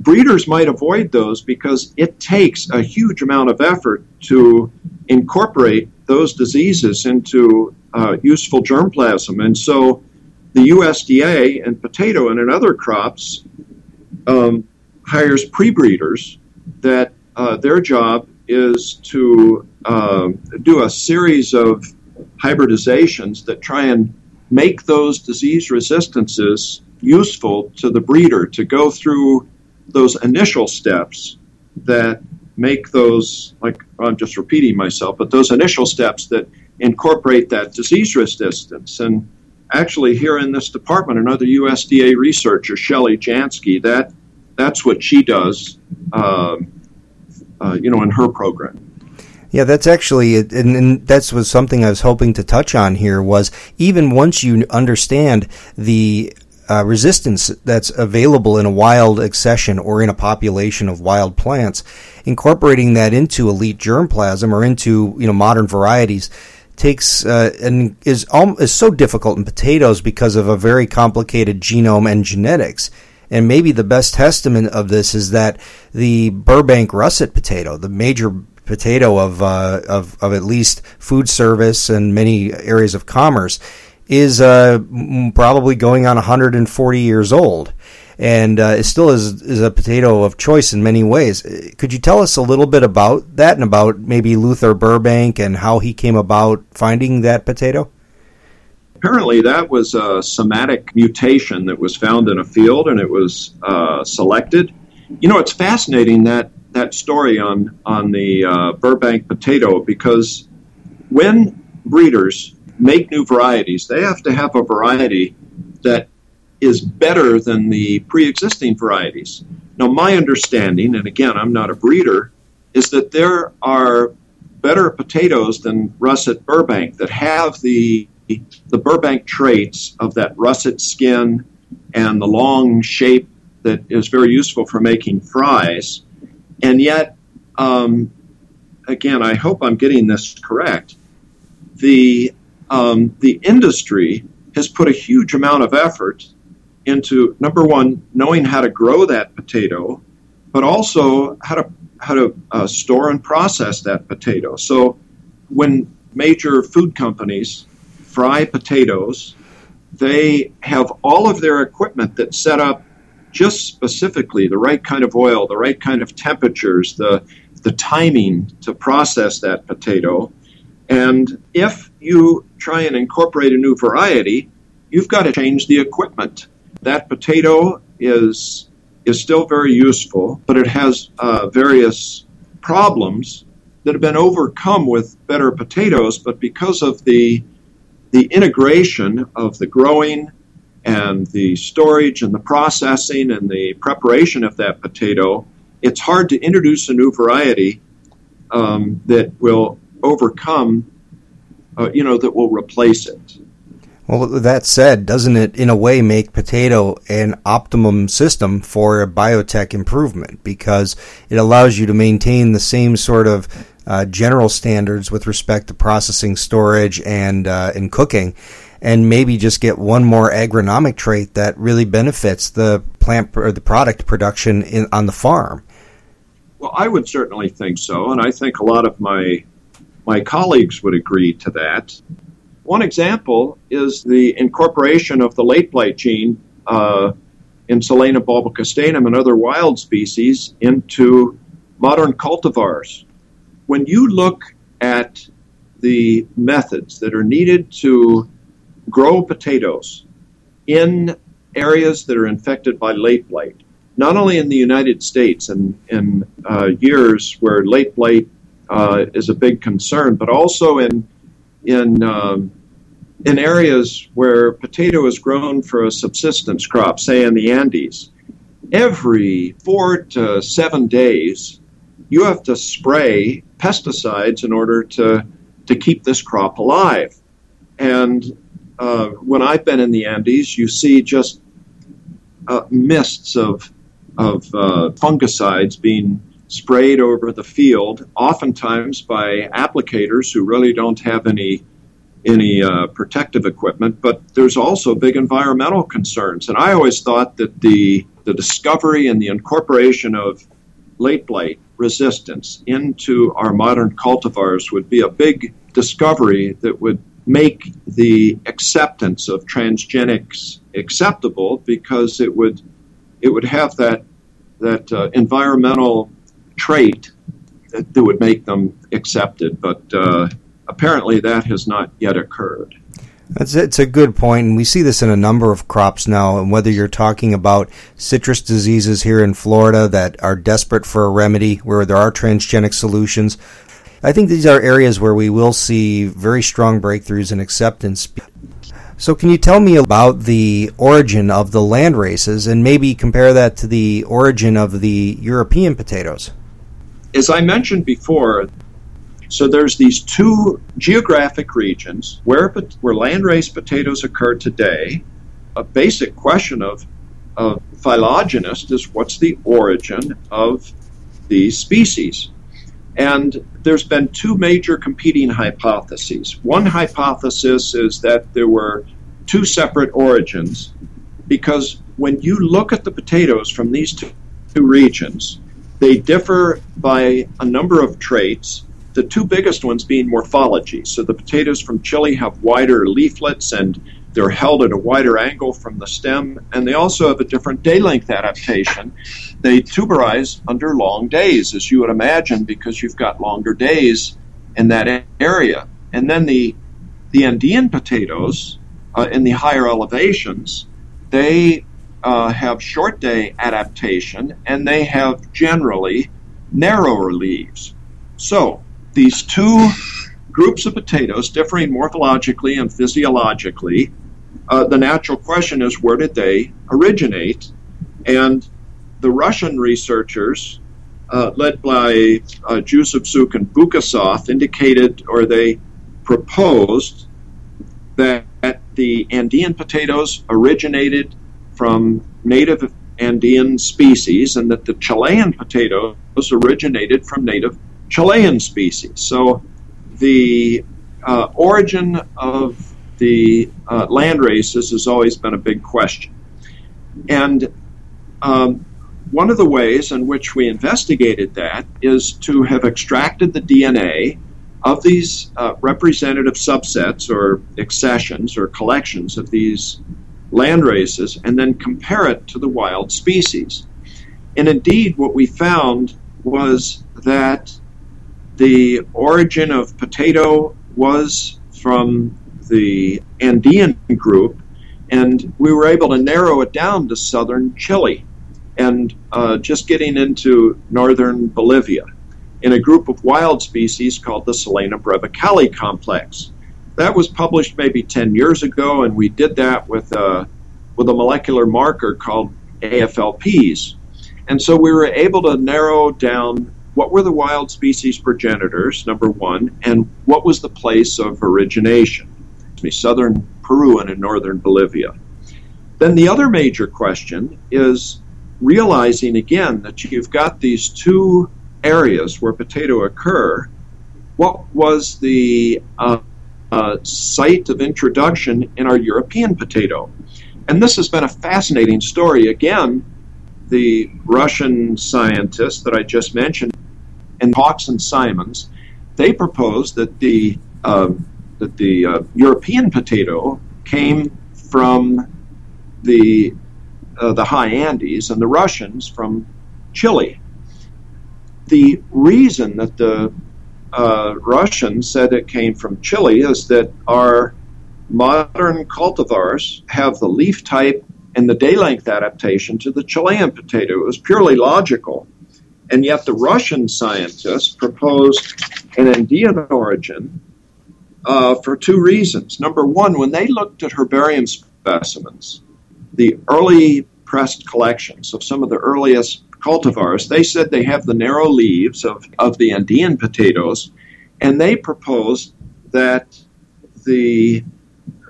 breeders might avoid those because it takes a huge amount of effort to incorporate those diseases into uh, useful germplasm. And so the USDA and potato and in other crops um, hires pre-breeders that uh, their job is to uh, do a series of hybridizations that try and make those disease resistances useful to the breeder to go through those initial steps that make those, like I'm just repeating myself, but those initial steps that incorporate that disease resistance. And actually, here in this department, another USDA researcher, Shelley Jansky, that that's what she does, uh, uh, you know, in her program. Yeah, that's actually, and, and that's was something I was hoping to touch on here was even once you understand the uh, resistance that's available in a wild accession or in a population of wild plants, incorporating that into elite germplasm or into you know modern varieties takes uh, and is is so difficult in potatoes because of a very complicated genome and genetics. And maybe the best testament of this is that the Burbank russet potato, the major potato of, uh, of, of at least food service and many areas of commerce, is uh, probably going on 140 years old and uh, it still is, is a potato of choice in many ways. Could you tell us a little bit about that and about maybe Luther Burbank and how he came about finding that potato? Apparently, that was a somatic mutation that was found in a field and it was uh, selected. You know, it's fascinating that that story on on the uh, Burbank potato because when breeders make new varieties, they have to have a variety that is better than the pre-existing varieties. Now, my understanding, and again, I'm not a breeder, is that there are better potatoes than russet Burbank that have the the Burbank traits of that russet skin and the long shape that is very useful for making fries. And yet, um, again, I hope I'm getting this correct. The um, the industry has put a huge amount of effort into number one, knowing how to grow that potato, but also how to how to uh, store and process that potato. So, when major food companies fry potatoes, they have all of their equipment that's set up just specifically the right kind of oil, the right kind of temperatures, the the timing to process that potato. And if you try and incorporate a new variety, you've got to change the equipment. That potato is is still very useful, but it has uh, various problems that have been overcome with better potatoes. But because of the the integration of the growing and the storage and the processing and the preparation of that potato, it's hard to introduce a new variety um, that will overcome, uh, you know, that will replace it. Well, that said, doesn't it in a way make potato an optimum system for a biotech improvement because it allows you to maintain the same sort of uh, general standards with respect to processing, storage, and uh, and cooking, and maybe just get one more agronomic trait that really benefits the plant or the product production in, on the farm. Well, I would certainly think so, and I think a lot of my my colleagues would agree to that. One example is the incorporation of the late blight gene uh, in Solanum bulbocastanum and other wild species into modern cultivars. When you look at the methods that are needed to grow potatoes in areas that are infected by late blight, not only in the United States and in uh, years where late blight uh, is a big concern, but also in in um, in areas where potato is grown for a subsistence crop, say in the Andes, every four to seven days, you have to spray pesticides in order to, to keep this crop alive. And uh, when I've been in the Andes, you see just uh, mists of, of uh, fungicides being sprayed over the field, oftentimes by applicators who really don't have any any uh, protective equipment, but there's also big environmental concerns. And I always thought that the the discovery and the incorporation of late blight resistance into our modern cultivars would be a big discovery that would make the acceptance of transgenics acceptable because it would it would have that that uh, environmental trait that, would make them accepted. But uh, apparently, that has not yet occurred. That's it's a good point, and we see this in a number of crops now. And whether you're talking about citrus diseases here in Florida that are desperate for a remedy, where there are transgenic solutions, I think these are areas where we will see very strong breakthroughs in acceptance. So, can you tell me about the origin of the land races and maybe compare that to the origin of the European potatoes? As I mentioned before, so there's these two geographic regions where where landrace potatoes occur today. A basic question of of phylogenists is what's the origin of these species? And there's been two major competing hypotheses. One hypothesis is that there were two separate origins because when you look at the potatoes from these two, two regions, they differ by a number of traits, the two biggest ones being morphology. So the potatoes from Chile have wider leaflets and they're held at a wider angle from the stem, and they also have a different day length adaptation. They tuberize under long days, as you would imagine, because you've got longer days in that area. And then the the Andean potatoes uh, in the higher elevations, they uh, have short day adaptation and they have generally narrower leaves. So these two groups of potatoes differing morphologically and physiologically, uh, the natural question is where did they originate? And the Russian researchers, uh, led by uh, Juzepczuk and Bukasov, indicated or they proposed that the Andean potatoes originated from native Andean species and that the Chilean potatoes originated from native Chilean species. So the uh, origin of the uh, land races has always been a big question. And um, one of the ways in which we investigated that is to have extracted the DNA of these uh, representative subsets or accessions or collections of these land races and then compare it to the wild species. And indeed, what we found was that the origin of potato was from the Andean group, and we were able to narrow it down to southern Chile and uh, just getting into northern Bolivia in a group of wild species called the Solanum brevicaule complex. That was published maybe 10 years ago, and we did that with a, with a molecular marker called AFLPs. And so we were able to narrow down what were the wild species progenitors, number one, and what was the place of origination, southern Peru and in northern Bolivia. Then the other major question is realizing again that you've got these two areas where potato occur. What was the uh, uh, site of introduction in our European potato? And this has been a fascinating story. Again, the Russian scientists that I just mentioned and Hawkes and Simmonds, they proposed that the uh, that the uh, European potato came from the uh, the high Andes, and the Russians from Chile. The reason that the uh, Russians said it came from Chile is that our modern cultivars have the leaf type and the day length adaptation to the Chilean potato. It was purely logical. And yet the Russian scientists proposed an Andean origin uh, for two reasons. Number one, when they looked at herbarium specimens, the early pressed collections of some of the earliest cultivars, they said they have the narrow leaves of, of the Andean potatoes, and they proposed that the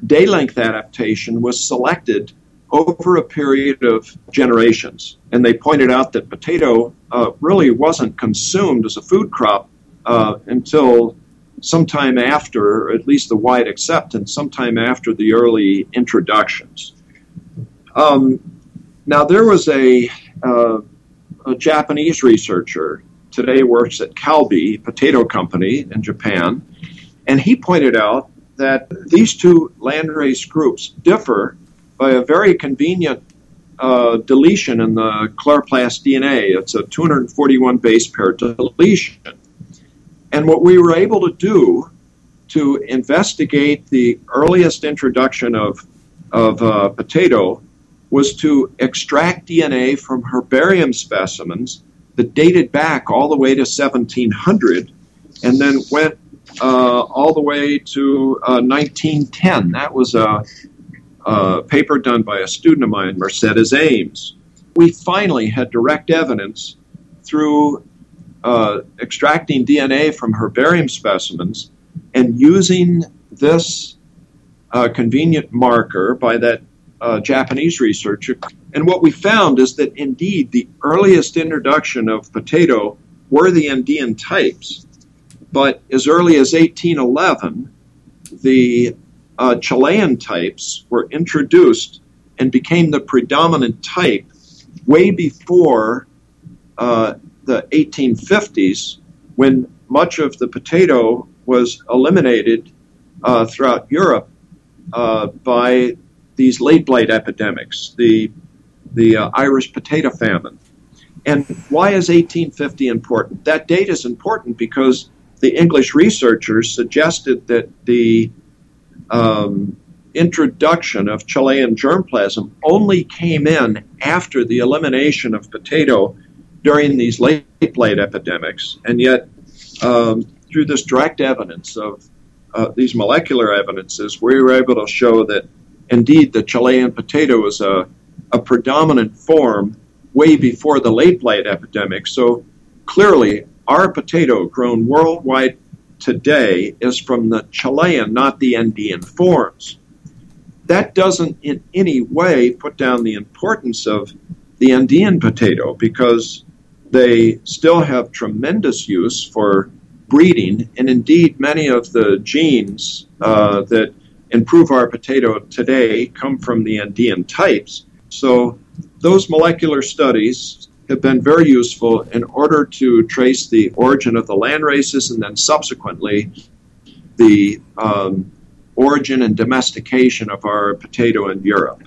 day length adaptation was selected over a period of generations. And they pointed out that potato uh, really wasn't consumed as a food crop uh, until sometime after, or at least the wide acceptance, sometime after the early introductions. Um, now there was a, uh, a Japanese researcher today works at Calbee Potato Company in Japan, and he pointed out that these two landrace groups differ by a very convenient uh, deletion in the chloroplast DNA. It's a 241 base pair deletion. And what we were able to do to investigate the earliest introduction of, of uh, potato was to extract DNA from herbarium specimens that dated back all the way to 1700 and then went uh, all the way to uh, 1910. That was a, a, paper done by a student of mine, Mercedes Ames. We finally had direct evidence through uh, extracting DNA from herbarium specimens and using this uh, convenient marker by that uh, Japanese researcher. And what we found is that indeed the earliest introduction of potato were the Andean types. But as early as 1811, the uh, Chilean types were introduced and became the predominant type way before uh, the 1850s when much of the potato was eliminated uh, throughout Europe uh, by these late blight epidemics, the the uh, Irish potato famine. And why is 1850 important? That date is important because the English researchers suggested that the um, introduction of Chilean germplasm only came in after the elimination of potato during these late blight epidemics. And yet, um, through this direct evidence of uh, these molecular evidences, we were able to show that indeed the Chilean potato is a, a predominant form way before the late blight epidemic. So clearly, our potato grown worldwide today is from the Chilean, not the Andean forms. That doesn't in any way put down the importance of the Andean potato because they still have tremendous use for breeding, and indeed, many of the genes uh, that improve our potato today come from the Andean types. So, those molecular studies have been very useful in order to trace the origin of the land races and then subsequently the um, origin and domestication of our potato in Europe.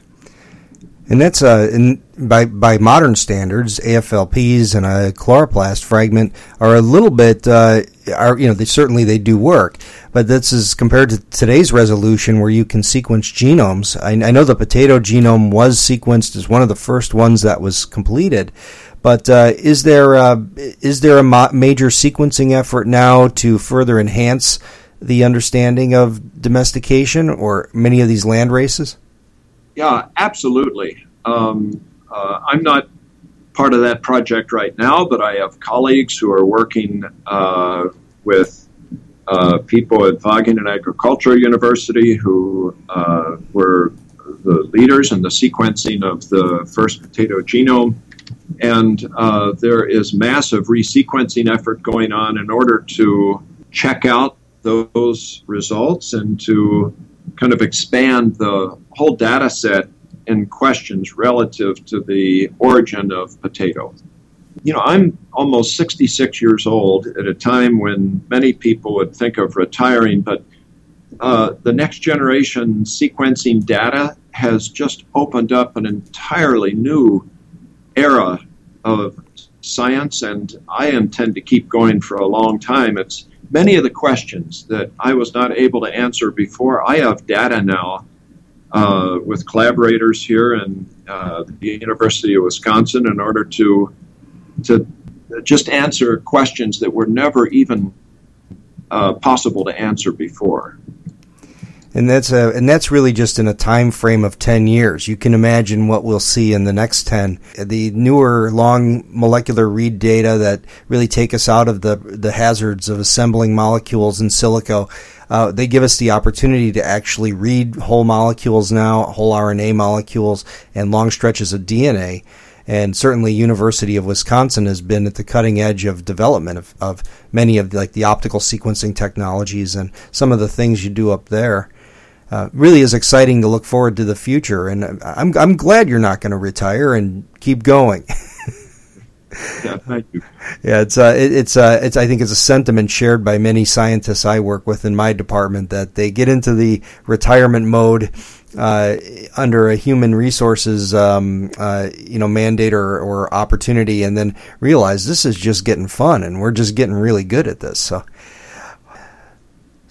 And that's uh, in, by by modern standards, AFLPs and a chloroplast fragment are a little bit uh, are you know they certainly they do work, but this is compared to today's resolution where you can sequence genomes. I, I know the potato genome was sequenced as one of the first ones that was completed, but uh, is there uh, is there a ma- major sequencing effort now to further enhance the understanding of domestication or many of these land races? Yeah, absolutely. Um, uh, I'm not part of that project right now, but I have colleagues who are working uh, with uh, people at Wageningen Agricultural University who uh, were the leaders in the sequencing of the first potato genome. And uh, there is massive resequencing effort going on in order to check out those results and to kind of expand the whole data set in questions relative to the origin of potato. You know, I'm almost 66 years old at a time when many people would think of retiring, but uh, the next generation sequencing data has just opened up an entirely new era of science, and I intend to keep going for a long time. It's many of the questions that I was not able to answer before. I have data now uh, with collaborators here in uh, the University of Wisconsin in order to to just answer questions that were never even uh, possible to answer before. And that's a and that's really just in a time frame of 10 years. You can imagine what we'll see in the next 10 the newer long molecular read data that really take us out of the the hazards of assembling molecules in silico uh, they give us the opportunity to actually read whole molecules now whole RNA molecules and long stretches of DNA and certainly University of Wisconsin has been at the cutting edge of development of, of many of the, like the optical sequencing technologies and some of the things you do up there uh, really is exciting to look forward to the future. And I'm I'm glad you're not going to retire and keep going. yeah, thank you. Yeah, it's uh, it, it's uh, it's I think it's a sentiment shared by many scientists I work with in my department that they get into the retirement mode uh, under a human resources um, uh, you know mandate or, or opportunity, and then realize this is just getting fun, and we're just getting really good at this. So.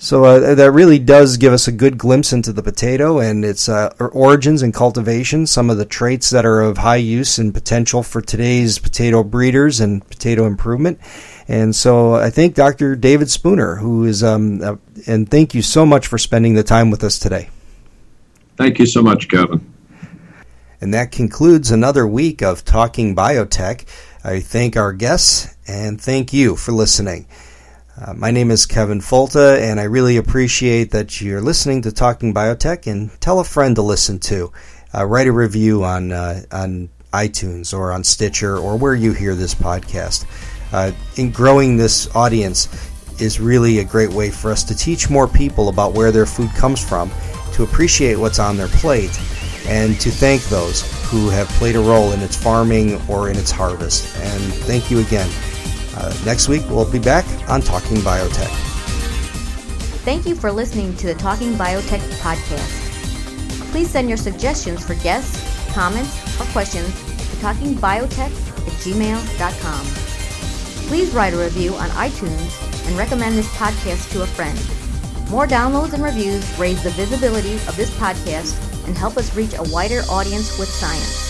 So uh, that really does give us a good glimpse into the potato and its uh, origins and cultivation, some of the traits that are of high use and potential for today's potato breeders and potato improvement. And so I thank Dr. David Spooner, who is, um, uh, and thank you so much for spending the time with us today. Thank you so much, Kevin. And that concludes another week of Talking Biotech. I thank our guests and thank you for listening. Uh, my name is Kevin Folta, and I really appreciate that you're listening to Talking Biotech. And tell a friend to listen to. Uh, write a review on uh, on iTunes or on Stitcher or where you hear this podcast. Uh, in growing this audience is really a great way for us to teach more people about where their food comes from, to appreciate what's on their plate, and to thank those who have played a role in its farming or in its harvest. And thank you again. Uh, next week, we'll be back on Talking Biotech. Thank you for listening to the Talking Biotech podcast. Please send your suggestions for guests, comments, or questions to talkingbiotech at gmail.com. Please write a review on iTunes and recommend this podcast to a friend. More downloads and reviews raise the visibility of this podcast and help us reach a wider audience with science.